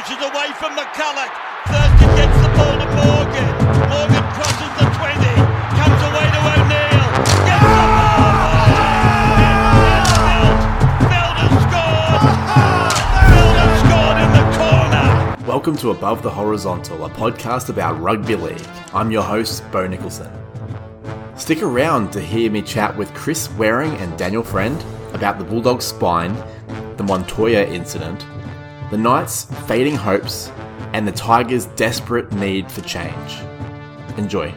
pushes away from McCulloch. Thurston gets the ball to Morgan. Morgan crosses the 20, comes away to O'Neill. Gets the ball. Welcome to Above the Horizontal, a podcast about rugby league. I'm your host, Bo Nicholson. Stick around to hear me chat with Chris Waring and Daniel Friend about the Bulldog spine, the Montoya incident, the Knights' fading hopes, and the Tigers' desperate need for change. Enjoy.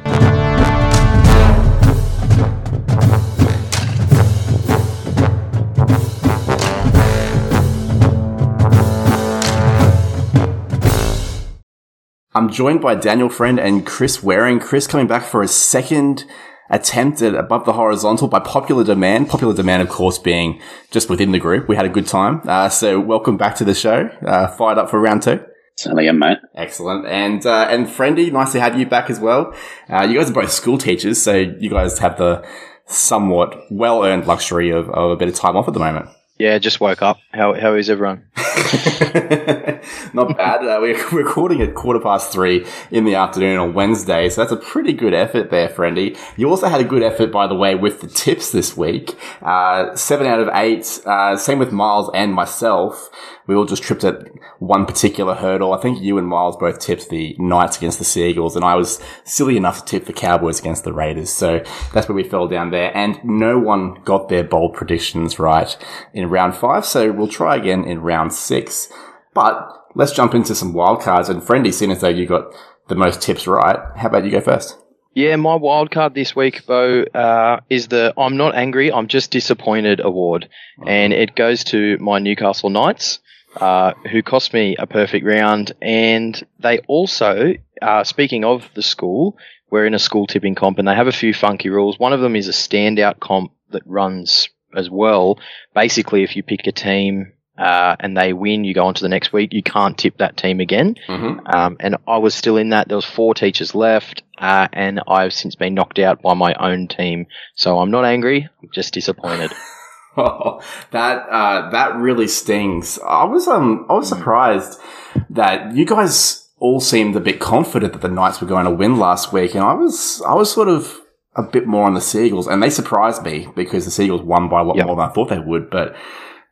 I'm joined by Daniel Friend and Chris Waring. Chris coming back for a second attempt at above the horizontal by popular demand. Popular demand, of course, being just within the group. We had a good time. Uh, so welcome back to the show. Uh, fired up for round two. Certainly am, mate. Excellent. And, uh, and Friendy, nice to have you back as well. Uh, you guys are both school teachers, so you guys have the somewhat well earned luxury of, of a bit of time off at the moment. Yeah, just woke up. How how is everyone? Not bad. Uh, we're recording at quarter past three in the afternoon on Wednesday, so that's a pretty good effort there, Friendy. You also had a good effort, by the way, with the tips this week. Uh, seven out of eight. Uh, same with Miles and myself. We all just tripped at one particular hurdle. I think you and Miles both tipped the Knights against the Seagulls, and I was silly enough to tip the Cowboys against the Raiders. So that's where we fell down there. And no one got their bold predictions right in round five. So we'll try again in round six. But let's jump into some wildcards. And Friendy, seeing as though you got the most tips right, how about you go first? Yeah, my wild card this week, Bo, uh, is the I'm not angry, I'm just disappointed award. And it goes to my Newcastle Knights, uh, who cost me a perfect round. And they also, uh, speaking of the school, we're in a school tipping comp and they have a few funky rules. One of them is a standout comp that runs as well. Basically, if you pick a team uh, and they win, you go on to the next week. You can't tip that team again. Mm-hmm. Um, and I was still in that. There was four teachers left, uh, and I've since been knocked out by my own team. So I'm not angry. I'm just disappointed. Oh, that uh, that really stings. I was um I was surprised that you guys all seemed a bit confident that the Knights were going to win last week, and I was I was sort of a bit more on the Seagulls, and they surprised me because the Seagulls won by a lot Yep. more than I thought they would. But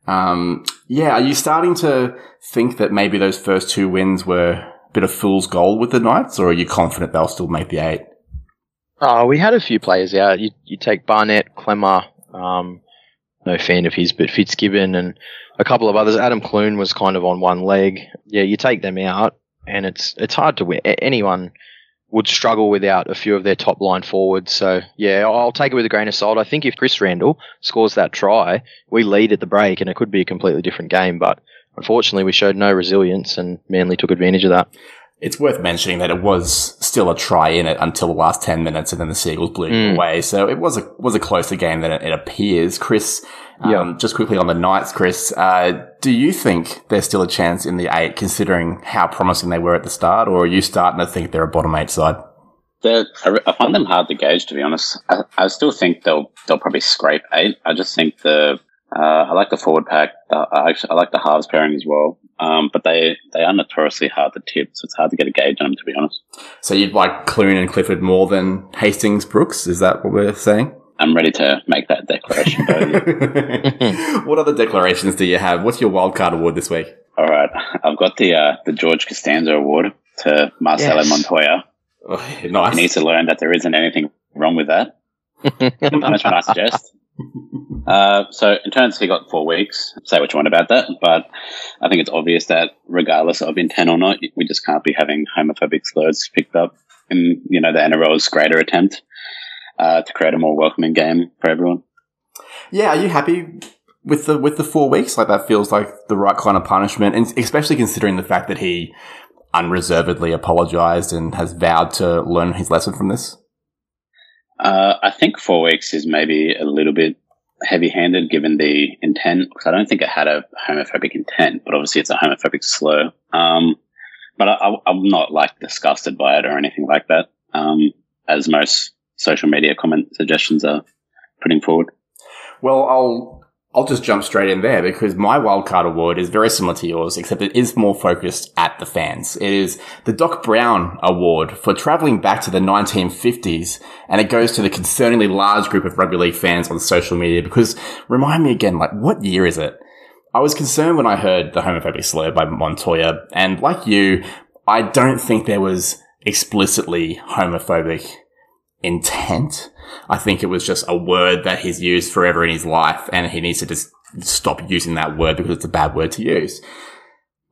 um, yeah, are you starting to think that maybe those first two wins were a bit of fool's gold with the Knights, or are you confident they'll still make the eight? Oh, we had a few players out. You, you take Barnett, Klemmer, um, no fan of his, but Fitzgibbon and a couple of others. Adam Clune was kind of on one leg. Yeah, you take them out, and it's it's hard to win. Anyone would struggle without a few of their top line forwards. So yeah, I'll take it with a grain of salt. I think if Chris Randell scores that try, we lead at the break, and it could be a completely different game. But unfortunately, we showed no resilience, and Manly took advantage of that. It's worth mentioning that it was still a try in it until the last 10 minutes and then the Seagulls blew it Mm. away. So it was a, was a closer game than it, it appears. Chris, um, Yeah. just quickly on the Knights, Chris, uh, do you think there's still a chance in the eight considering how promising they were at the start or are you starting to think they're a bottom eight side? They're, I I find them hard to gauge, to be honest. I, I still think they'll they'll probably scrape eight. I just think the uh, I like the forward pack. The, I actually I like the halves pairing as well. Um, but they they are notoriously hard to tip, so it's hard to get a gauge on them, to be honest. So you'd like Clune and Clifford more than Hastings Brooks? Is that what we're saying? I'm ready to make that declaration. Bo. what other declarations do you have? What's your wildcard award this week? All right, I've got the uh, the George Costanza Award to Marcelo Yes. Montoya. Oh, He needs to learn that there isn't anything wrong with that. punishment I suggest. Uh, so he got four weeks, say what you want about that, but I think it's obvious that regardless of intent or not, we just can't be having homophobic slurs picked up in you know the NRL's greater attempt uh, to create a more welcoming game for everyone. Yeah, are you happy with the with the four weeks? Like that feels like the right kind of punishment, and especially considering the fact that he unreservedly apologized and has vowed to learn his lesson from this. Uh, I think four weeks is maybe a little bit heavy-handed given the intent because I don't think it had a homophobic intent, but obviously it's a homophobic slur. Um, but I, I'm not like disgusted by it or anything like that, um, as most social media comment suggestions are putting forward. Well, I'll I'll just jump straight in there because my wildcard award is very similar to yours, except it is more focused at the fans. It is the Doc Brown Award for traveling back to the 1950s, and it goes to the concerningly large group of rugby league fans on social media because remind me again, like, what year is it? I was concerned when I heard the homophobic slur by Montoya, and like you, I don't think there was explicitly homophobic intent. I think it was just a word that he's used forever in his life and he needs to just stop using that word because it's a bad word to use.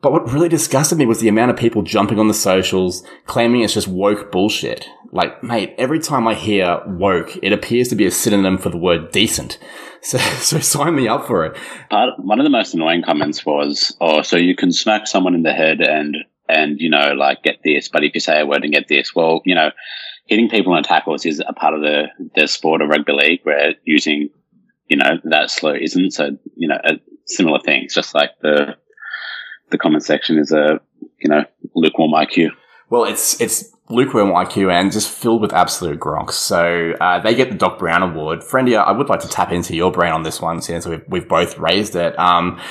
But what really disgusted me was the amount of people jumping on the socials claiming it's just woke bullshit. Like, mate, every time I hear woke, it appears to be a synonym for the word decent. So, so sign me up for it. One of the most annoying comments was, "Oh, so you can smack someone in the head and and you know like get this, but if you say a word and get this, well, you know, hitting people in tackles is a part of the the sport of rugby league where using you know that slur isn't. So you know, a similar thing. It's just like the the comment section is a you know lukewarm IQ. Well, it's it's lukewarm IQ and just filled with absolute gronks. So uh, they get the Doc Brown Award. Friendy, I would like to tap into your brain on this one since we've, we've both raised it. Um,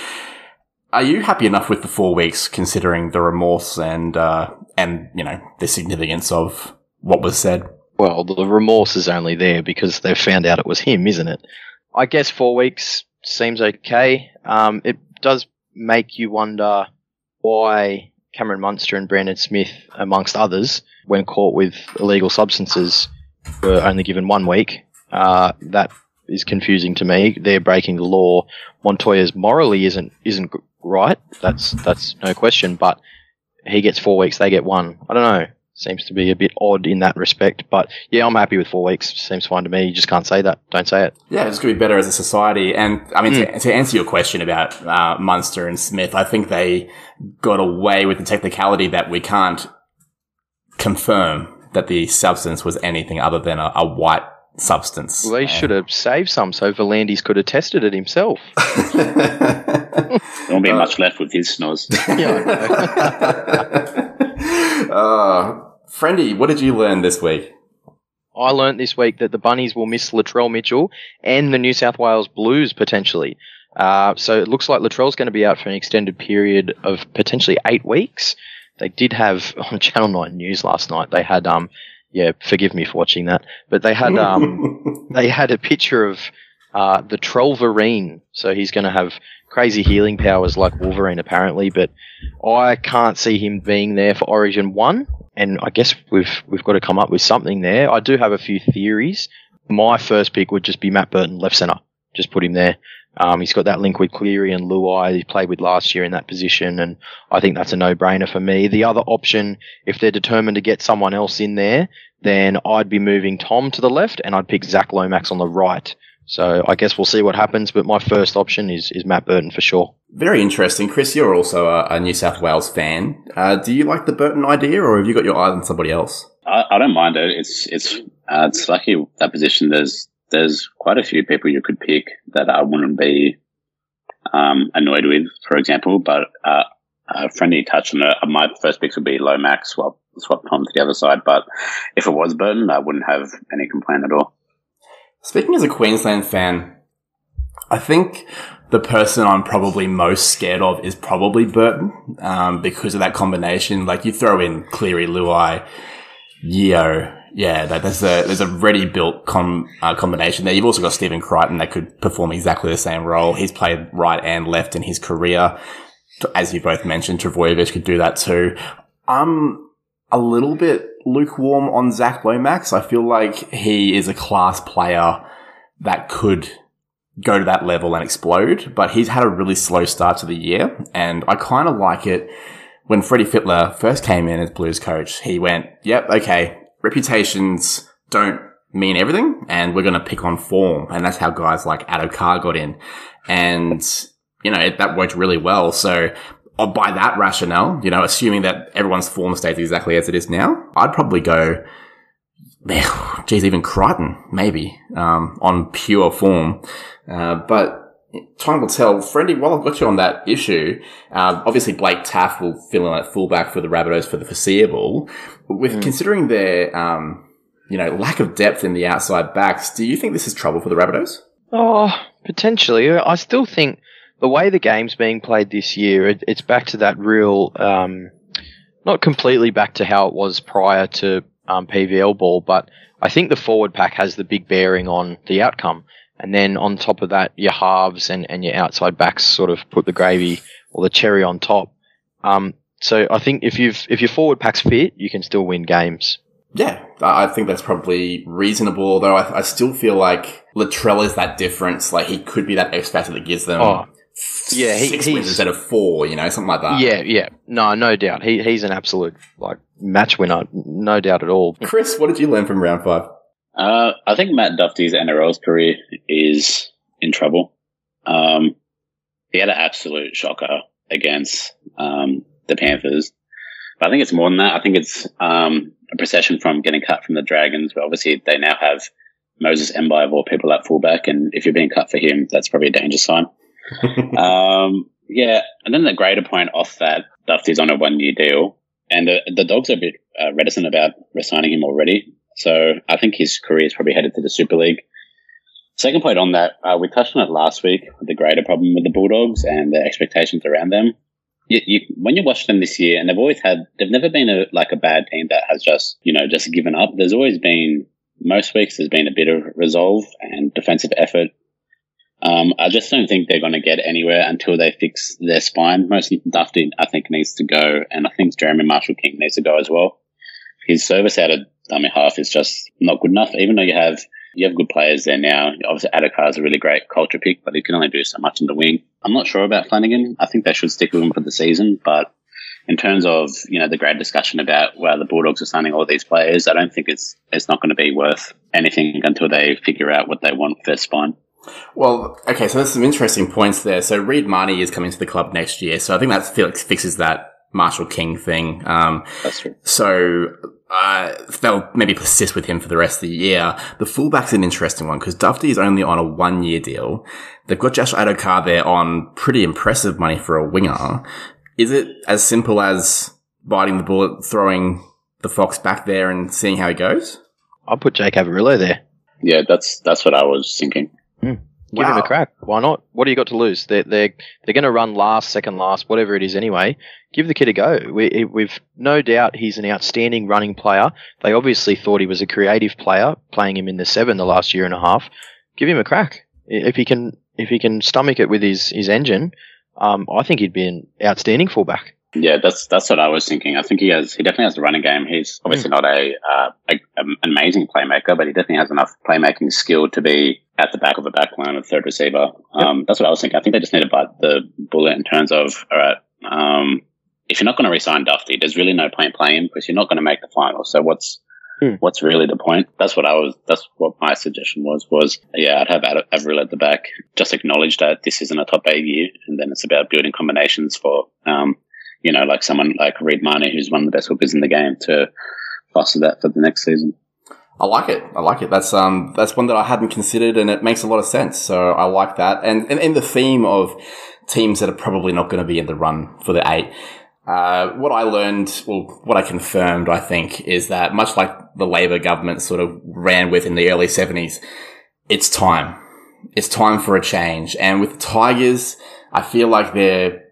are you happy enough with the four weeks, considering the remorse and uh, and you know the significance of what was said? Well, the remorse is only there because they've found out it was him, isn't it? I guess four weeks seems okay. Um, it does make you wonder why Cameron Munster and Brandon Smith, amongst others, when caught with illegal substances, were only given one week. Uh, that is confusing to me. They're breaking the law. Montoya's morally isn't isn't right. That's that's no question. But he gets four weeks. They get one. I don't know. Seems to be a bit odd in that respect. But yeah, I'm happy with four weeks. Seems fine to me. You just can't say that. Don't say it. Yeah, it's going to be better as a society. And I mean, to, to answer your question about uh, Munster and Smith, I think they got away with the technicality that we can't confirm that the substance was anything other than a, a white substance. Well, they should have saved some so V'landys could have tested it himself. There won't be much left with his snores. uh, Friendy, what did you learn this week? I learnt this week that the Bunnies will miss Latrell Mitchell and the New South Wales Blues potentially. Uh, so it looks like Latrell's going to be out for an extended period of potentially eight weeks. They did have on Channel Nine News last night. They had um, yeah, forgive me for watching that, but they had um, they had a picture of uh, the Trollverine. So he's going to have crazy healing powers like Wolverine apparently, but I can't see him being there for Origin One. And I guess we've we've got to come up with something there. I do have a few theories. My first pick would just be Matt Burton, left centre. Just put him there. Um, he's got that link with Cleary and Luai. He played with last year in that position, and I think that's a no-brainer for me. The other option, if they're determined to get someone else in there, then I'd be moving Tom to the left, and I'd pick Zach Lomax on the right. So I guess we'll see what happens, but my first option is, is Matt Burton for sure. Very interesting. Chris, you're also a, a New South Wales fan. Uh, do you like the Burton idea, or have you got your eye on somebody else? I, I don't mind it. It's it's uh, it's lucky that position. There's there's quite a few people you could pick that I wouldn't be um, annoyed with, for example. But uh, a friendly touch on it. My first picks would be Lomax, swap swap Tom to the other side. But if it was Burton, I wouldn't have any complaint at all. Speaking as a Queensland fan, I think the person I'm probably most scared of is probably Burton, um, because of that combination. Like you throw in Cleary, Luai, Yeo, yeah, that, there's a there's a ready built com, uh, combination there. You've also got Stephen Crichton that could perform exactly the same role. He's played right and left in his career, as you both mentioned. Trbojevic could do that too. I'm a little bit lukewarm on Zach Lomax. I feel like he is a class player that could go to that level and explode, but he's had a really slow start to the year, and I kind of like it. When Freddie Fittler first came in as Blues coach, he went, "Yep, okay, reputations don't mean everything, and we're going to pick on form. And that's how guys like Addo-Carr got in. And, you know, it, that worked really well. So by that rationale, you know, assuming that everyone's form stays exactly as it is now, I'd probably go, geez, even Crichton, maybe, um, on pure form. Uh, but time will tell. Friendy, while I've got you on that issue, uh, obviously Blake Taaffe will fill in at fullback for the Rabbitohs for the foreseeable. With mm. considering their, um, you know, lack of depth in the outside backs, do you think this is trouble for the Rabbitohs? Oh, potentially. I still think the way the game's being played this year, it, it's back to that real, um, not completely back to how it was prior to um, PVL ball, but I think the forward pack has the big bearing on the outcome. And then on top of that, your halves and, and your outside backs sort of put the gravy or the cherry on top. Um, so I think if you've if your forward pack's fit, you can still win games. Yeah, I think that's probably reasonable. Although I, I still feel like Latrell is that difference. Like he could be that X factor that gives them. Oh, yeah, he, six he's wins instead of four. You know, something like that. yeah, yeah, no, no doubt. He he's an absolute like match winner, no doubt at all. Chris, what did you learn from round five? Uh, I think Matt Dufty's NRL's career is in trouble. Um, he had an absolute shocker against um, the Panthers. But I think it's more than that. I think it's um, a procession from getting cut from the Dragons. But obviously, they now have Moses Mbye of all people at fullback, and if you're being cut for him, that's probably a danger sign. um, yeah, and then the greater point off that, Dufty's on a one-year deal, and the, the Dogs are a bit uh, reticent about resigning him already. So I think his career is probably headed to the Super League. Second point on that, uh, we touched on it last week, the greater problem with the Bulldogs and the expectations around them. You, you, when you watch them this year, and they've always had, they've never been a, like a bad team that has just, you know, just given up. There's always been, most weeks, there's been a bit of resolve and defensive effort. Um, I just don't think they're going to get anywhere until they fix their spine. Mostly Dufty, I think, needs to go, and I think Jeremy Marshall King needs to go as well. His service out of dummy half is just not good enough, even though you have you have good players there now. Obviously, Addo-Carr is a really great culture pick, but he can only do so much in the wing. I'm not sure about Flanagan. I think they should stick with him for the season, but in terms of you know the great discussion about where the Bulldogs are signing all these players, I don't think it's it's not going to be worth anything until they figure out what they want for their spine. Well, okay, so there's some interesting points there. So Reed Mahoney is coming to the club next year, so I think that Felix fixes that Marshall King thing. Um, That's true. so uh, they'll maybe persist with him for the rest of the year. The fullback's an interesting one because Dufty is only on a one year deal. They've got Josh Addo-Carr there on pretty impressive money for a winger. Is it as simple as biting the bullet, throwing the fox back there and seeing how he goes? I'll put Jake Averillo there. Yeah, that's that's what I was thinking. Give him Wow. a crack. Why not? What do you got to lose? They're they're they're going to run last, second last, whatever it is anyway. Give the kid a go. We, we've no doubt he's an outstanding running player. They obviously thought he was a creative player, playing him in the seven the last year and a half. Give him a crack. If he can if he can stomach it with his his engine, um, I think he'd be an outstanding fullback. Yeah, that's that's what I was thinking. I think he has he definitely has a running game. He's obviously not a, uh, a an amazing playmaker, but he definitely has enough playmaking skill to be at the back of a back line of third receiver. Um, that's what I was thinking. I think they just need to bite the bullet in terms of all right. Um, if you're not going to resign Dufty, there's really no point playing him because you're not going to make the final. So what's Hmm. what's really the point? That's what I was. That's what my suggestion was. Was yeah, I'd have Avril at the back. Just acknowledge that this isn't a top eight year, and then it's about building combinations for um, you know, like someone like Reed Mahoney, who's one of the best hookers in the game, to foster that for the next season. I like it. I like it. That's um that's one that I hadn't considered, and it makes a lot of sense. So I like that. And and in the theme of teams that are probably not going to be in the run for the eight, uh, what I learned, well, what I confirmed, I think, is that much like the Labor government sort of ran with in the early seventies, it's time. It's time for a change. And with the Tigers, I feel like they're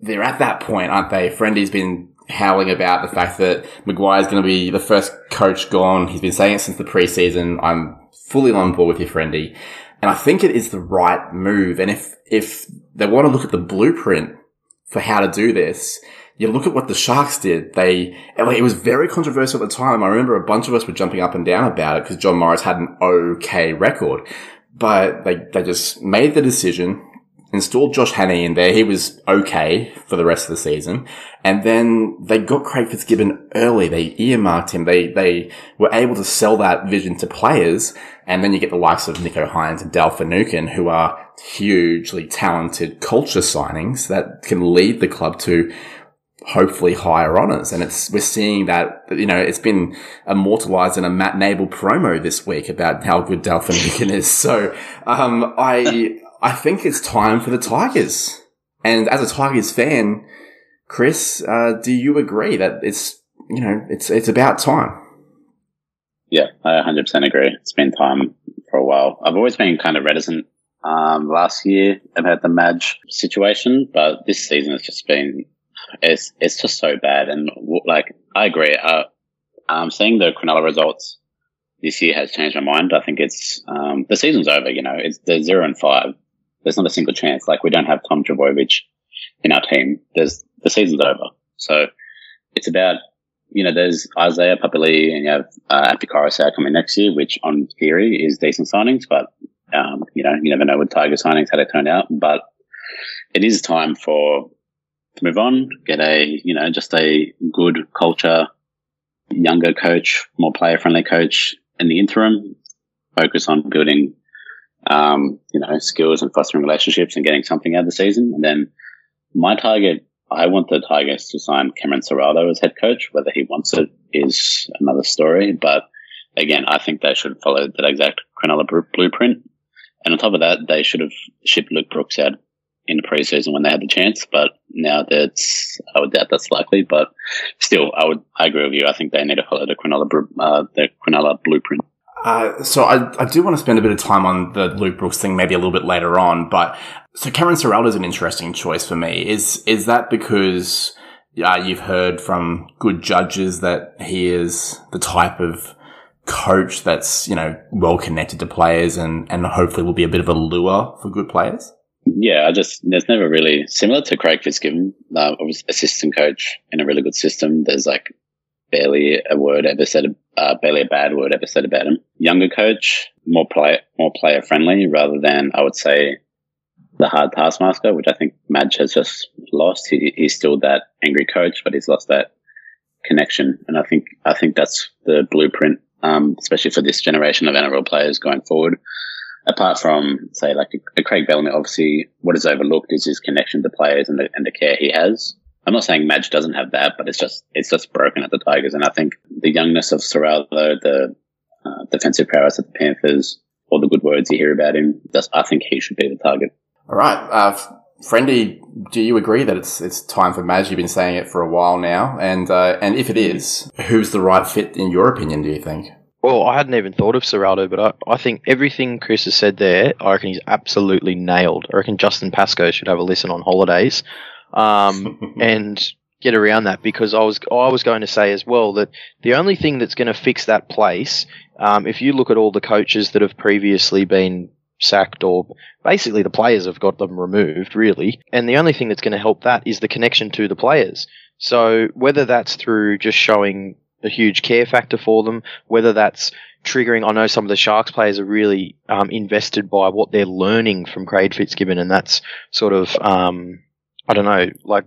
they're at that point, aren't they? Friendy's been howling about the fact that Maguire's going to be the first coach gone. He's been saying it since the preseason. I'm fully on board with you, Friendy. And I think it is the right move. And if, if they want to look at the blueprint for how to do this, you look at what the Sharks did. They, it was very controversial at the time. I remember a bunch of us were jumping up and down about it because John Morris had an okay record, but they, they just made the decision, installed Josh Hannay in there. He was okay for the rest of the season. And then they got Craig Fitzgibbon early. They earmarked him. They, they were able to sell that vision to players. And then you get the likes of Nicho Hynes and Dale Finucane, who are hugely talented culture signings that can lead the club to hopefully higher honors. And it's, we're seeing that, you know, it's been immortalized in a Matt Nable promo this week about how good Dale Finucane is. So, um, I, I think it's time for the Tigers. And as a Tigers fan, Chris, uh, do you agree that it's, you know, it's, it's about time? Yeah, I 100% agree. It's been time for a while. I've always been kind of reticent um, last year about the Madge situation, but this season has just been it's it's just so bad. And like I agree, uh, um, seeing the Cronulla results this year has changed my mind. I think it's um, the season's over. You know, it's the zero and five. There's not a single chance. Like we don't have Tom Trbojevic in our team. There's the season's over. So it's about you know, there's Isaiah Papali'i and you have uh, Api Koroisau coming next year, which on theory is decent signings, but um, you know, you never know with Tiger signings how they turn out. But it is time for to move on, get a you know just a good culture, younger coach, more player friendly coach in the interim. Focus on building, um, you know, skills and fostering relationships and getting something out of the season. And then my target I want the Tigers to sign Cameron Ciraldo as head coach. Whether he wants it is another story. But again, I think they should follow that exact Cronulla blueprint. And on top of that, they should have shipped Luke Brooks out in the preseason when they had the chance. But now that's, I would doubt that's likely. But still, I would, I agree with you. I think they need to follow the Cronulla, uh, the Cronulla blueprint. Uh, so I, I do want to spend a bit of time on the Luke Brooks thing maybe a little bit later on, but so Cameron Ciraldo is an interesting choice for me. Is is that because uh, you've heard from good judges that he is the type of coach that's you know well connected to players and and hopefully will be a bit of a lure for good players? Yeah, I just there's never really similar to Craig Fitzgibbon, uh, assistant coach in a really good system. There's like barely a word ever said, uh, barely a bad word ever said about him. Younger coach, more player, more player friendly rather than I would say the hard taskmaster, which I think Madge has just lost. He, he's still that angry coach, but he's lost that connection. And I think, I think that's the blueprint, um, especially for this generation of NRL players going forward. Apart from, say, like a, a Craig Bellamy, obviously what is overlooked is his connection to players and the, and the care he has. I'm not saying Madge doesn't have that, but it's just it's just broken at the Tigers, and I think the youngness of Ciraldo, the uh, defensive prowess of the Panthers, all the good words you hear about him, Thus, I think he should be the target. All right, uh, Friendy, do you agree that it's it's time for Madge? You've been saying it for a while now, and uh, and if it is, who's the right fit in your opinion? Do you think? Well, I hadn't even thought of Ciraldo, but I, I think everything Chris has said there, I reckon he's absolutely nailed. I reckon Justin Pascoe should have a listen on holidays um, and get around that because I was I was going to say as well that the only thing that's going to fix that place, um, if you look at all the coaches that have previously been sacked or basically the players have got them removed really, and the only thing that's going to help that is the connection to the players. So whether that's through just showing a huge care factor for them, whether that's triggering. I know some of the Sharks players are really um, invested by what they're learning from Craig Fitzgibbon, and that's sort of um, I don't know, like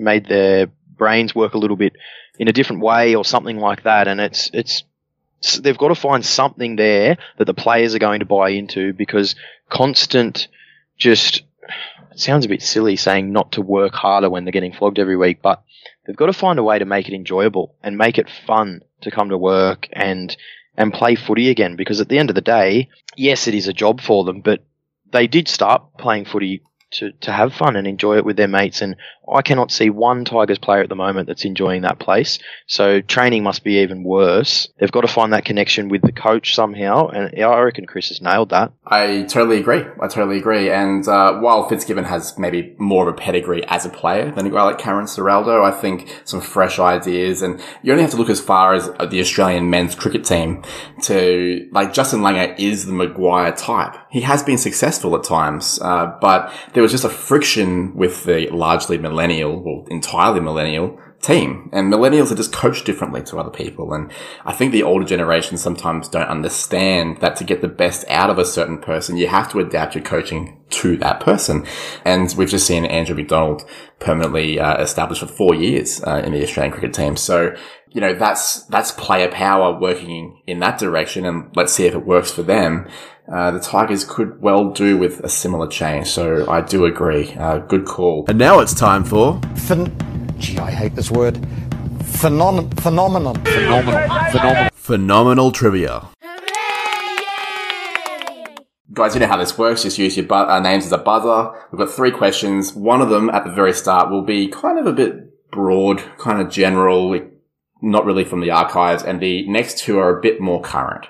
made their brains work a little bit in a different way or something like that. And it's, it's, they've got to find something there that the players are going to buy into because constant just, it sounds a bit silly saying not to work harder when they're getting flogged every week, but they've got to find a way to make it enjoyable and make it fun to come to work and, and play footy again because at the end of the day, yes, it is a job for them, but they did start playing footy to, to have fun and enjoy it with their mates. And I cannot see one Tigers player at the moment that's enjoying that place. So training must be even worse. They've got to find that connection with the coach somehow. And I reckon Chris has nailed that. I totally agree. I totally agree. And uh, while Fitzgibbon has maybe more of a pedigree as a player than a guy like Cameron Ciraldo, I think some fresh ideas. And you only have to look as far as the Australian men's cricket team to like Justin Langer is the Maguire type. He has been successful at times, uh, but there was just a friction with the largely millennial or entirely millennial team. And millennials are just coached differently to other people. And I think the older generation sometimes don't understand that to get the best out of a certain person, you have to adapt your coaching to that person. And we've just seen Andrew McDonald permanently uh, established for four years uh, in the Australian cricket team. So, you know, that's, that's player power working in that direction. And let's see if it works for them. Uh, the Tigers could well do with a similar change. So I do agree. Uh, good call. And now it's time for. Phen- Gee, I hate this word. Phenom- phenomenon. Phenomenal. Phenomenal. Phenomenal trivia. Guys, you know how this works. Just use your bu- uh, names as a buzzer. We've got three questions. One of them at the very start will be kind of a bit broad, kind of general, not really from the archives. And the next two are a bit more current.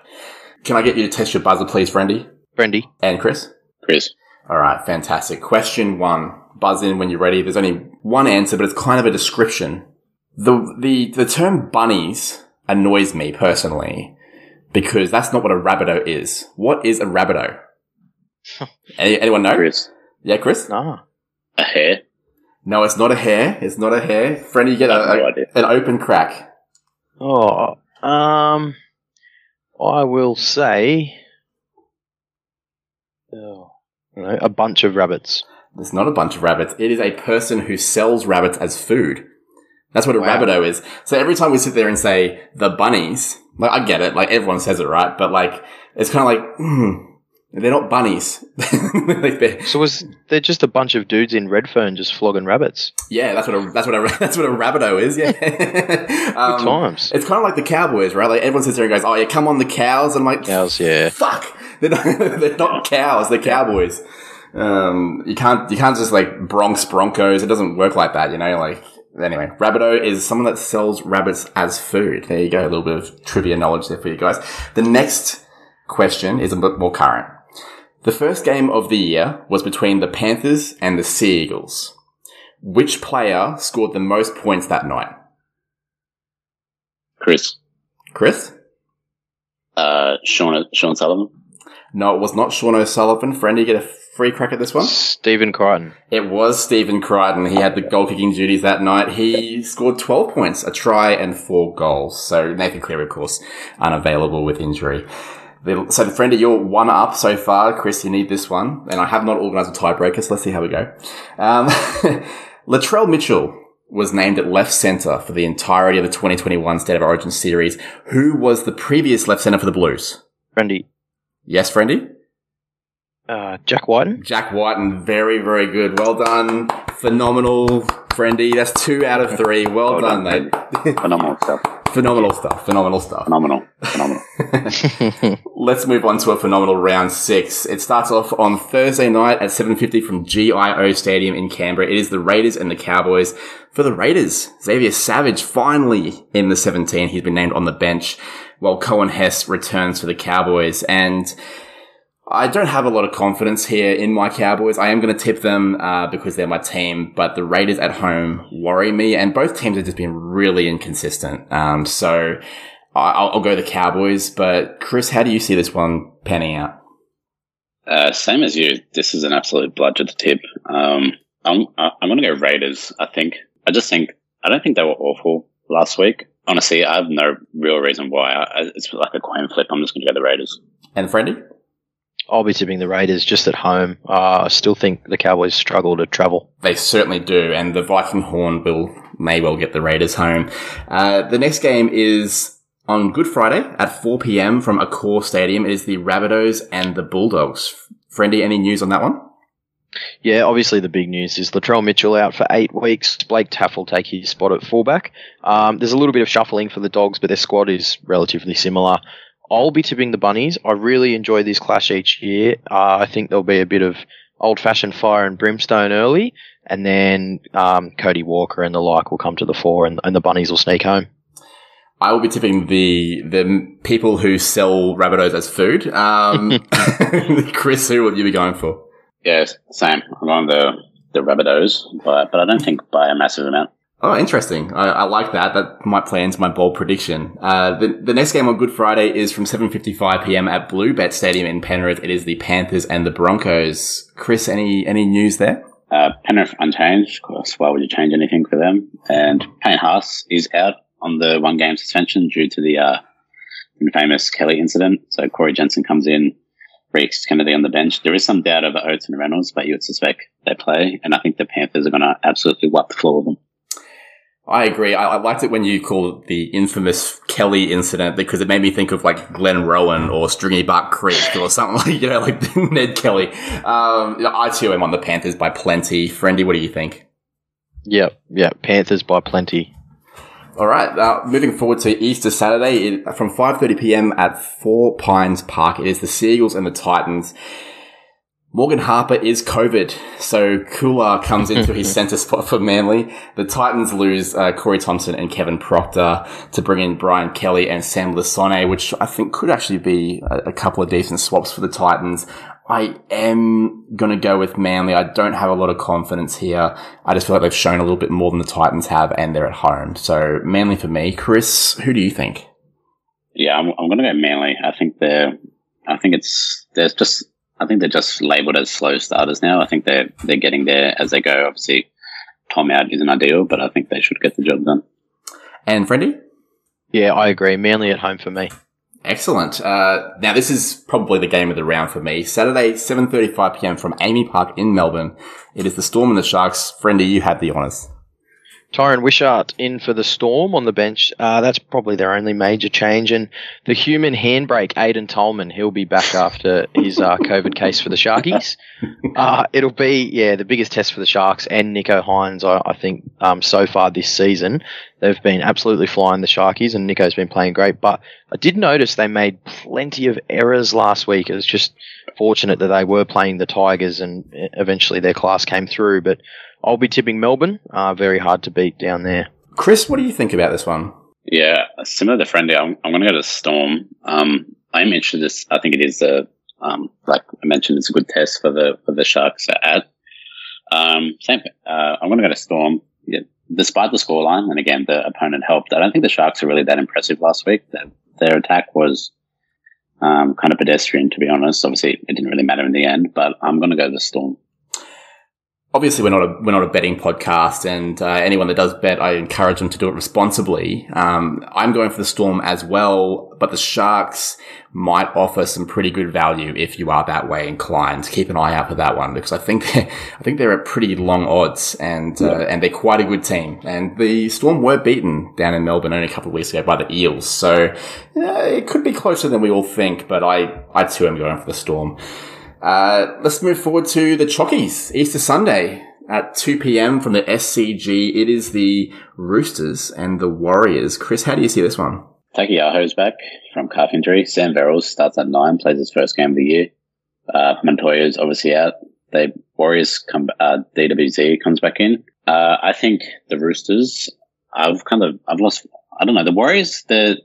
Can I get you to test your buzzer, please, Friendy? Friendy. And Chris? Chris. All right, fantastic. Question one. Buzz in when you're ready. There's only one answer, but it's kind of a description. The, the, the term bunnies annoys me personally because that's not what a rabbitoh is. What is a rabbitoh? Any, anyone know? Chris. Yeah, Chris? Ah. A hare. No, it's not a hare. It's not a hare. Friend, you get a, I have no a- an open crack. Oh, um, I will say, oh, know, a bunch of rabbits. It's not a bunch of rabbits. It is a person who sells rabbits as food. That's what a Wow. rabbitoh is. So every time we sit there and say the bunnies, like I get it, like everyone says it, right? But like it's kind of like hmm, they're not bunnies. like they're, So was they're just a bunch of dudes in Redfern just flogging rabbits? yeah, that's what a that's what a that's what a rabbitoh is. Yeah, Good um, times. It's kind of like the cowboys, right? Like everyone sits there and goes, "Oh yeah, come on the cows," I'm like, Cows, yeah. fuck, they're not, they're not cows, they're cowboys. Um, you can't you can't just like Bronx Broncos. It doesn't work like that, you know. Like anyway, rabbitoh is someone that sells rabbits as food. There you go, a little bit of trivia knowledge there for you guys. The next question is a bit more current. The first game of the year was between the Panthers and the Sea Eagles. Which player scored the most points that night? Chris. Chris? Uh, Sean, Sean Sullivan. No, it was not Sean O'Sullivan. Friend, you get a free crack at this one? Stephen Crichton. It was Stephen Crichton. He had the goal kicking duties that night. He scored 12 points, a try and four goals. So Nathan Cleary, of course, unavailable with injury. The- So, friend, you're one up so far. Chris, you need this one. And I have not organised a tiebreaker, so let's see how we go. Um, Latrell Mitchell was named at left centre for the entirety of the 2021 State of Origin series. Who was the previous left centre for the Blues? Friendy. Yes, Friendy? Uh, Jack Wighton. Jack Wighton, very, very good. Well done. Phenomenal, friendy. That's two out of three. Well, Well done, done, mate. Phenomenal stuff. Phenomenal stuff. Phenomenal stuff. Phenomenal. Phenomenal. Let's move on to a phenomenal round six. It starts off on Thursday night at 7.50 from GIO Stadium in Canberra. It is the Raiders and the Cowboys. For the Raiders, Xavier Savage finally in the 17. He's been named on the bench while Coen Hess returns for the Cowboys. And I don't have a lot of confidence here in my Cowboys. I am going to tip them uh, because they're my team, but the Raiders at home worry me, and both teams have just been really inconsistent. Um, so I- I'll, I'll go the Cowboys. But Chris, how do you see this one panning out? Uh, same as you. This is an absolute bludger to tip. Um, I'm, I'm going to go Raiders. I think. I just think. I don't think they were awful last week. Honestly, I have no real reason why. I, it's like a coin flip. I'm just going to go the Raiders. And Friendy? I'll be tipping the Raiders just at home. Uh, I still think the Cowboys struggle to travel. They certainly do, and the Viking Horn will may well get the Raiders home. Uh, the next game is on Good Friday at 4 p.m. from Accor Stadium. It is the Rabbitohs and the Bulldogs. Friendy, any news on that one? Yeah, obviously the big news is Latrell Mitchell out for eight weeks. Blake Taaffe will take his spot at fullback. Um, there's a little bit of shuffling for the Dogs, but their squad is relatively similar. I'll be tipping the Bunnies. I really enjoy this clash each year. Uh, I think there'll be a bit of old-fashioned fire and brimstone early, and then um, Cody Walker and the like will come to the fore, and, and the Bunnies will sneak home. I will be tipping the the people who sell Rabbitohs as food. Um, Chris, who will you be going for? Yes, same. I'm on the the Rabbitohs, but but I don't think by a massive amount. Oh, interesting. I, I like that. That might play into my bold prediction. Uh, the, the next game on Good Friday is from 7.55 p.m. at Blue Bet Stadium in Penrith. It is the Panthers and the Broncos. Chris, any, any news there? Uh, Penrith unchanged. Of course, why would you change anything for them? And Payne Haas is out on the one game suspension due to the uh, famous Kelly incident. So Corey Jensen comes in, Rhys Kennedy on the bench. There is some doubt over Oates and Reynolds, but you would suspect they play. And I think the Panthers are going to absolutely wipe the floor with them. I agree. I, I liked it when you called it the infamous Kelly incident because it made me think of like Glenrowan or Stringy Bark Creek or something like, you know, like Ned Kelly. Um, I too am on the Panthers by plenty. Friendy, what do you think? Yep, yep. Panthers by plenty. All right. Uh, moving forward to Easter Saturday it, from 5:30 p.m. at Four Pines Park. It is the Seagulls and the Titans. Morgan Harper is COVID, so Koula comes into his centre spot for Manly. The Titans lose uh, Corey Thompson and Kevin Proctor to bring in Brian Kelly and Sam Lisone, which I think could actually be a, a couple of decent swaps for the Titans. I am going to go with Manly. I don't have a lot of confidence here. I just feel like they've shown a little bit more than the Titans have, and they're at home. So Manly for me. Chris, who do you think? Yeah, I'm, I'm going to go Manly. I think they're. I think it's there's just. I think they're just labelled as slow starters now. I think they're they're getting there as they go. Obviously, Tom out isn't ideal, but I think they should get the job done. And Friendy? Yeah, I agree. Manly at home for me. Excellent. Uh, now this is probably the game of the round for me. Saturday, 7.35 p.m. from AAMI Park in Melbourne. It is the Storm and the Sharks. Friendy, you had the honours. Tyran Wishart in for the Storm on the bench. Uh, that's probably their only major change. And the human handbrake, Aiden Tolman, he'll be back after his uh, COVID case for the Sharkies. Uh, it'll be, yeah, the biggest test for the Sharks and Nicho Hynes, I, I think, um, so far this season. They've been absolutely flying the Sharkies, and Nicho's been playing great. But I did notice they made plenty of errors last week. It was just fortunate that they were playing the Tigers, and eventually their class came through. But I'll be tipping Melbourne. Uh, very hard to beat down there. Chris, what do you think about this one? Yeah, similar to Friendy, I'm, I'm going to go to Storm. Um, I'm interested. This, I think it is a um, like I mentioned, it's a good test for the for the Sharks at. Um, same. Uh, I'm going to go to Storm. Yeah, despite the scoreline, and again the opponent helped. I don't think the Sharks are really that impressive last week. Their, their attack was um, kind of pedestrian, to be honest. Obviously, it didn't really matter in the end, but I'm going to go the Storm obviously we're not a we're not a betting podcast, and uh, anyone that does bet, I encourage them to do it responsibly. Um, I'm going for the Storm as well, but the Sharks might offer some pretty good value if you are that way inclined. Keep an eye out for that one because I think I think they're at pretty long odds, and uh, and they're quite a good team. And the Storm were beaten down in Melbourne only a couple of weeks ago by the Eels, so uh, it could be closer than we all think. But I I too am going for the Storm. Uh, let's move forward to the Chockies, Easter Sunday at 2 p.m. from the SCG. It is the Roosters and the Warriors. Chris, how do you see this one? Taukei'aho's back from calf injury. Sam Verrills starts at nine, plays his first game of the year. Uh, Montoya's obviously out. The Warriors come. Uh, DWZ comes back in. Uh, I think the Roosters. I've kind of I've lost. I don't know the Warriors. They're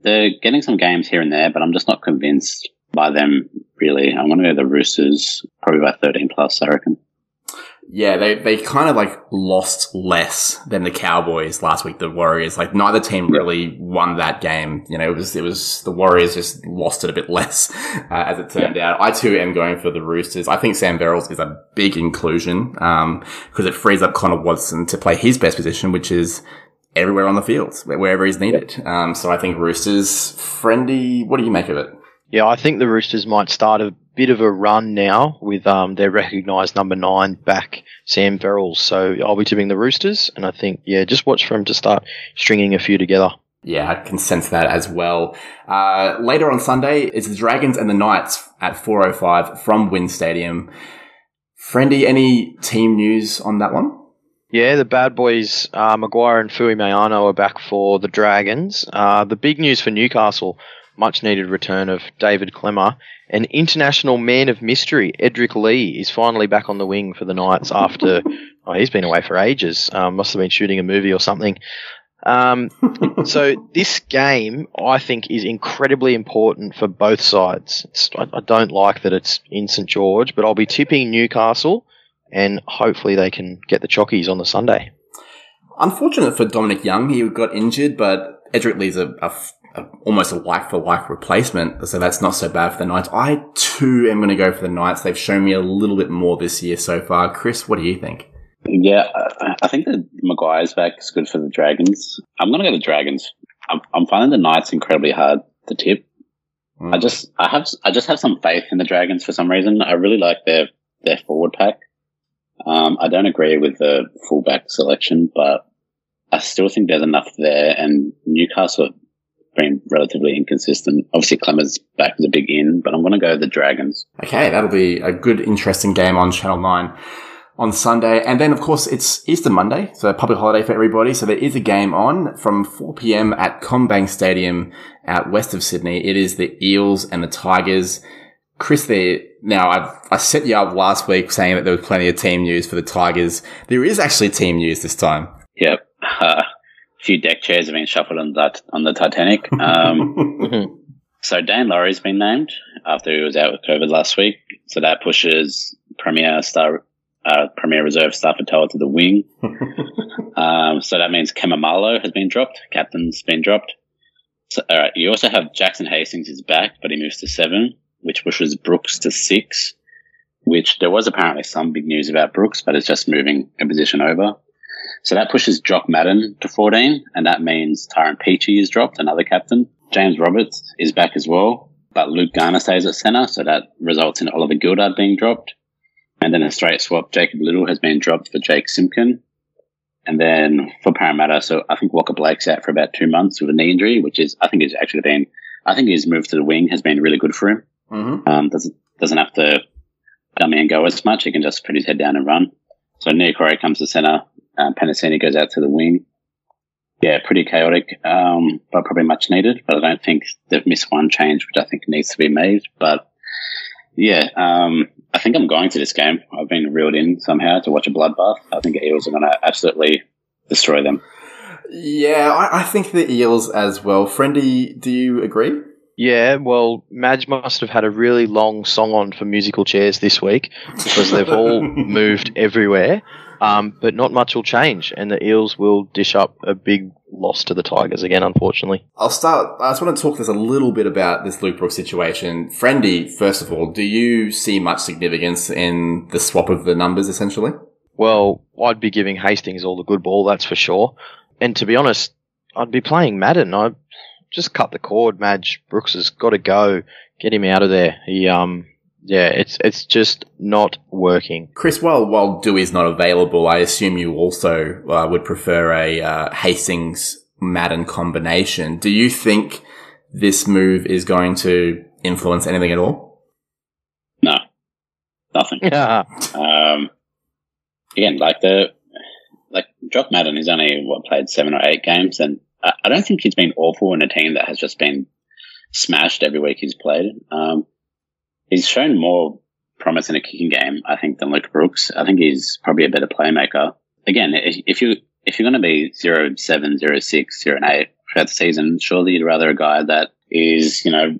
they're getting some games here and there, but I'm just not convinced by them really. I'm going to go the Roosters, probably by 13 plus, I reckon. Yeah, they, they kind of like lost less than the Cowboys last week, the Warriors. Like neither team really won that game. You know, it was, it was, the Warriors just lost it a bit less, uh, as it turned yeah. out. I too am going for the Roosters. I think Sam Verrills is a big inclusion, um, because it frees up Connor Watson to play his best position, which is everywhere on the field, wherever he's needed. Um, so I think Roosters, friendly. What do you make of it? Yeah, I think the Roosters might start a bit of a run now with um, their recognised number nine back, Sam Verrills. So I'll be tipping the Roosters, and I think yeah, just watch for him to start stringing a few together. Yeah, I can sense that as well. Uh, later on Sunday, it's the Dragons and the Knights at 4.05 from WIN Stadium. Friendy, any team news on that one? Yeah, the bad boys, uh, McGuire and Fuimaono are back for the Dragons. Uh, the big news for Newcastle much needed return of David Klemmer. An international man of mystery, Edrick Lee, is finally back on the wing for the Knights after oh, he's been away for ages. Um, must have been shooting a movie or something. Um, so this game, I think, is incredibly important for both sides. I, I don't like that it's in St George, but I'll be tipping Newcastle, and hopefully they can get the chockies on the Sunday. Unfortunate for Dominic Young, he got injured, but Edrick Lee's a, a a, almost a like for like replacement. So that's not so bad for the Knights. I too am going to go for the Knights. They've shown me a little bit more this year so far. Chris, what do you think? Yeah, I think that McGuire's back is good for the Dragons. I'm going to go the Dragons. I'm, I'm, finding the Knights incredibly hard to tip. Mm. I just, I have, I just have some faith in the Dragons for some reason. I really like their, their forward pack. Um, I don't agree with the fullback selection, but I still think there's enough there. And Newcastle been relatively inconsistent. Obviously, Klemmer's back with a big in, but I'm going to go the Dragons. Okay, that'll be a good, interesting game on Channel 9 on Sunday. And then, of course, it's Easter Monday, so a public holiday for everybody. So there is a game on from 4 p.m. at CommBank Stadium out west of Sydney. It is the Eels and the Tigers. Chris, there. Now, I've, I set you up last week saying that there was plenty of team news for the Tigers. There is actually team news this time. Yep. Uh, few deck chairs have been shuffled on that on the Titanic. Um, so Daine Laurie's been named after he was out with COVID last week. So that pushes Premier Star, uh, Premier Reserve Starford To'a to the wing. um, so that means Ken Maumalo has been dropped. Captain's been dropped. So, all right. You also have Jackson Hastings is back, but he moves to seven, which pushes Brooks to six. Which there was apparently some big news about Brooks, but it's just moving a position over. So that pushes Jock Madden to 14, and that means Tyrone Peachey is dropped, another captain. James Roberts is back as well, but Luke Garner stays at centre, so that results in Oliver Gildart being dropped. And then a straight swap, Jacob Liddle has been dropped for Jake Simpkin. And then for Parramatta, so I think Waqa Blake's out for about two months with a knee injury, which is, I think he's actually been, I think his move to the wing has been really good for him. Mm-hmm. Um, doesn't, doesn't have to dummy and go as much. He can just put his head down and run. So Niukore comes to centre. Penisini goes out to the wing. Yeah, pretty chaotic, um, but probably much needed. But I don't think they've missed one change, which I think needs to be made. But yeah, um, I think I'm going to this game. I've been reeled in somehow to watch a bloodbath. I think the Eels are going to absolutely destroy them. Yeah, I, I think the Eels as well. Friendy, do you agree? Yeah, well, Madge must have had a really long song on for musical chairs this week because they've all moved everywhere. Um, but not much will change, and the Eels will dish up a big loss to the Tigers again, unfortunately. I'll start. I just want to talk this a little bit about this Luke Brooks situation. Friendy, first of all, do you see much significance in the swap of the numbers, essentially? Well, I'd be giving Hastings all the good ball, that's for sure. And to be honest, I'd be playing Madden. I'd just cut the cord. Madge Brooks has got to go. Get him out of there. He, um, yeah, it's it's just not working. Chris, while while Dewey's not available, I assume you also uh, would prefer a uh, Hastings Madden combination. Do you think this move is going to influence anything at all? No, nothing. Yeah. Um, again, like the like Jock Madden has only what played seven or eight games, and I, I don't think he's been awful in a team that has just been smashed every week he's played. Um, he's shown more promise in a kicking game, I think, than Luke Brooks. I think he's probably a better playmaker. Again, if, you if you're going to be zero seven, zero six, zero eight throughout the season, surely you'd rather a guy that is you know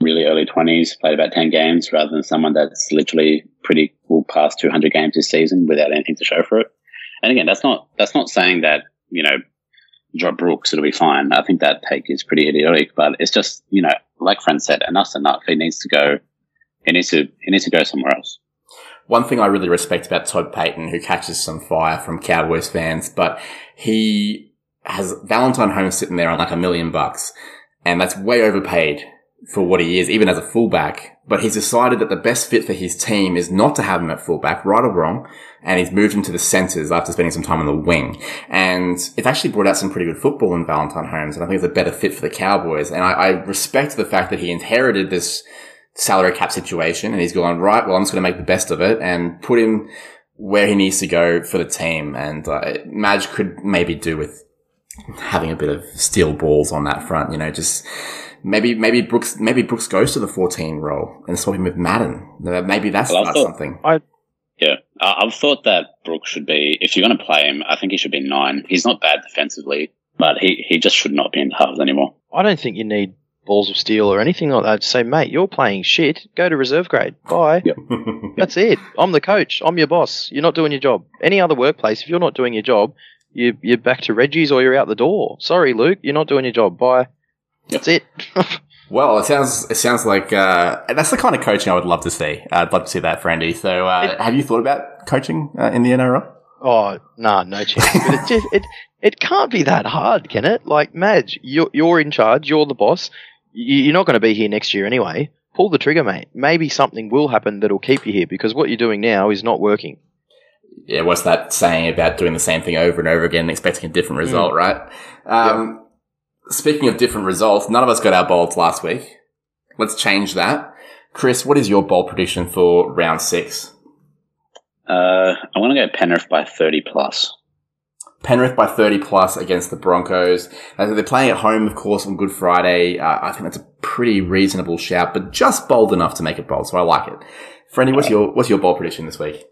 really early twenties, played about ten games, rather than someone that's literally pretty well past two hundred games this season without anything to show for it. And again, that's not that's not saying that you know drop Brooks, it'll be fine. I think that take is pretty idiotic, but it's just you know like friend said, enough's enough. He needs to go he needs to he needs to go somewhere else. One thing I really respect about Todd Payten, who catches some fire from Cowboys fans, but he has Valentine Holmes sitting there on like a million bucks, and that's way overpaid for what he is, even as a fullback. But he's decided that the best fit for his team is not to have him at fullback, right or wrong, and he's moved him to the centres after spending some time on the wing. And it's actually brought out some pretty good football in Valentine Holmes, and I think it's a better fit for the Cowboys. And I, I respect the fact that he inherited this salary cap situation and he's gone, right, well, I'm just going to make the best of it and put him where he needs to go for the team. And uh, Madge could maybe do with having a bit of steel balls on that front, you know, just maybe, maybe Brooks, maybe Brooks goes to the 14 role and swap him with Madden. Maybe that's Well, I thought- something. Yeah, I- I've thought that Brooks should be. If you're going to play him, I think he should be nine. He's not bad defensively, but he he just should not be in the halves anymore. I don't think you need balls of steel or anything like that say, mate, you're playing shit. Go to reserve grade. Bye. Yep. That's it. I'm the coach. I'm your boss. You're not doing your job. Any other workplace, if you're not doing your job, you, you're back to Reggie's or you're out the door. Sorry, Luke, you're not doing your job. Bye. That's it. Well, it sounds it sounds like uh, that's the kind of coaching I would love to see. Uh, I'd love to see that, Friendy. So, uh, have you thought about coaching uh, in the NRL? oh, nah, no chance. But it just, it, it can't be that hard, can it? Like, Madge, you're, you're in charge. You're the boss. You, you're not going to be here next year anyway. Pull the trigger, mate. Maybe something will happen that'll keep you here because what you're doing now is not working. Yeah, what's that saying about doing the same thing over and over again and expecting a different result, right? Um, Speaking of different results, none of us got our bolds last week. Let's change that. Chris, what is your bold prediction for round six? Uh, I want to go Penrith by thirty plus. Penrith by 30 plus against the Broncos. They're playing at home, of course, on Good Friday. Uh, I think that's a pretty reasonable shout, but just bold enough to make it bold, so I like it. Friendy, what's your what's your bold prediction this week?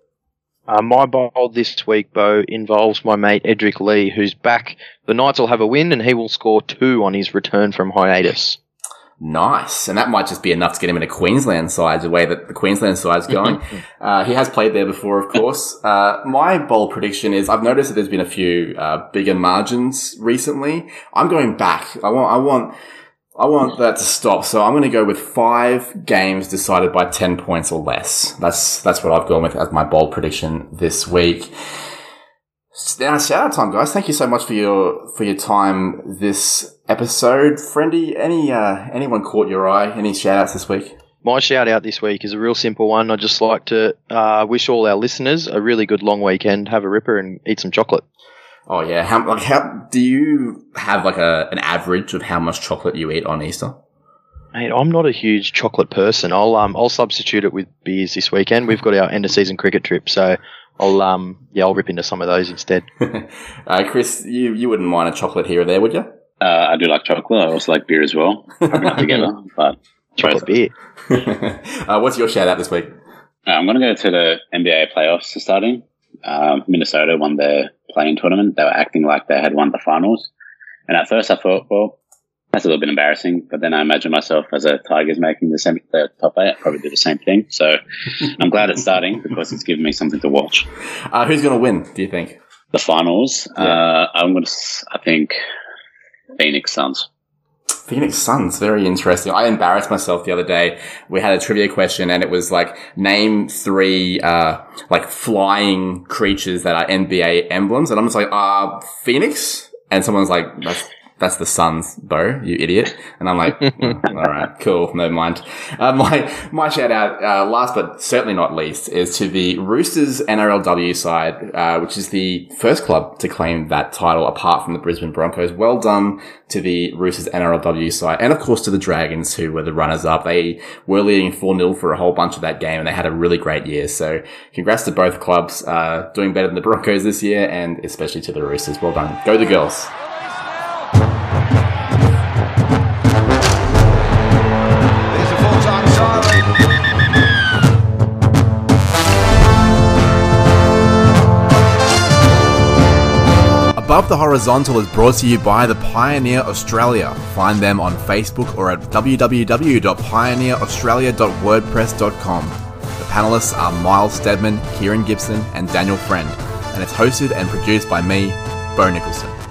Uh, my bold this week, Bo, involves my mate Edrick Lee, who's back. The Knights will have a win and he will score two on his return from hiatus. Nice. And that might just be enough to get him in a Queensland side, the way that the Queensland side's going. uh, he has played there before, of course. Uh, my bold prediction is I've noticed that there's been a few, uh, bigger margins recently. I'm going back. I want, I want, I want that to stop. So I'm going to go with five games decided by 10 points or less. That's, that's what I've gone with as my bold prediction this week. Now, shout out time, guys. Thank you so much for your for your time this episode, Friendy. Any uh, anyone caught your eye? Any shout outs this week? My shout out this week is a real simple one. I'd just like to uh, wish all our listeners a really good long weekend. Have a ripper and eat some chocolate. Oh yeah, how like how do you have like a an average of how much chocolate you eat on Easter? Mate, I'm not a huge chocolate person. I'll um I'll substitute it with beers this weekend. We've got our end of season cricket trip, so I'll um yeah I'll rip into some of those instead. uh, Chris, you you wouldn't mind a chocolate here or there, would you? Uh, I do like chocolate. I also like beer as well. Not together, but chocolate beer. uh, what's your shout out this week? Uh, I'm going to go to the NBA playoffs to starting. Um, Minnesota won their play-in tournament. They were acting like they had won the finals. And at first I thought, well, that's a little bit embarrassing. But then I imagine myself as a Tigers making the, semi- the top eight, I'd probably do the same thing. So I'm glad it's starting because it's given me something to watch. Uh, who's going to win, do you think? The finals, yeah. uh, I'm going to, I think, Phoenix Suns. Phoenix Suns, very interesting. I embarrassed myself the other day. We had a trivia question and it was like, name three, uh, like flying creatures that are NBA emblems. And I'm just like, uh, Phoenix? And someone's like, that's that's the Suns, Bo, you idiot. And I'm like, all right, cool, never mind. Uh, my, my shout out, uh, last but certainly not least, is to the Roosters NRLW side, uh, which is the first club to claim that title apart from the Brisbane Broncos. Well done to the Roosters NRLW side. And of course to the Dragons, who were the runners up. They were leading 4-0 for a whole bunch of that game and they had a really great year. So congrats to both clubs, uh, doing better than the Broncos this year and especially to the Roosters. Well done. Go the girls. Above the Horizontal is brought to you by the Pioneer Australia. Find them on Facebook or at www.pioneeraustralia.wordpress.com. The panelists are Miles Stedman, Kieran Gibson, and Daniel Friend, and it's hosted and produced by me, Bo Nicholson.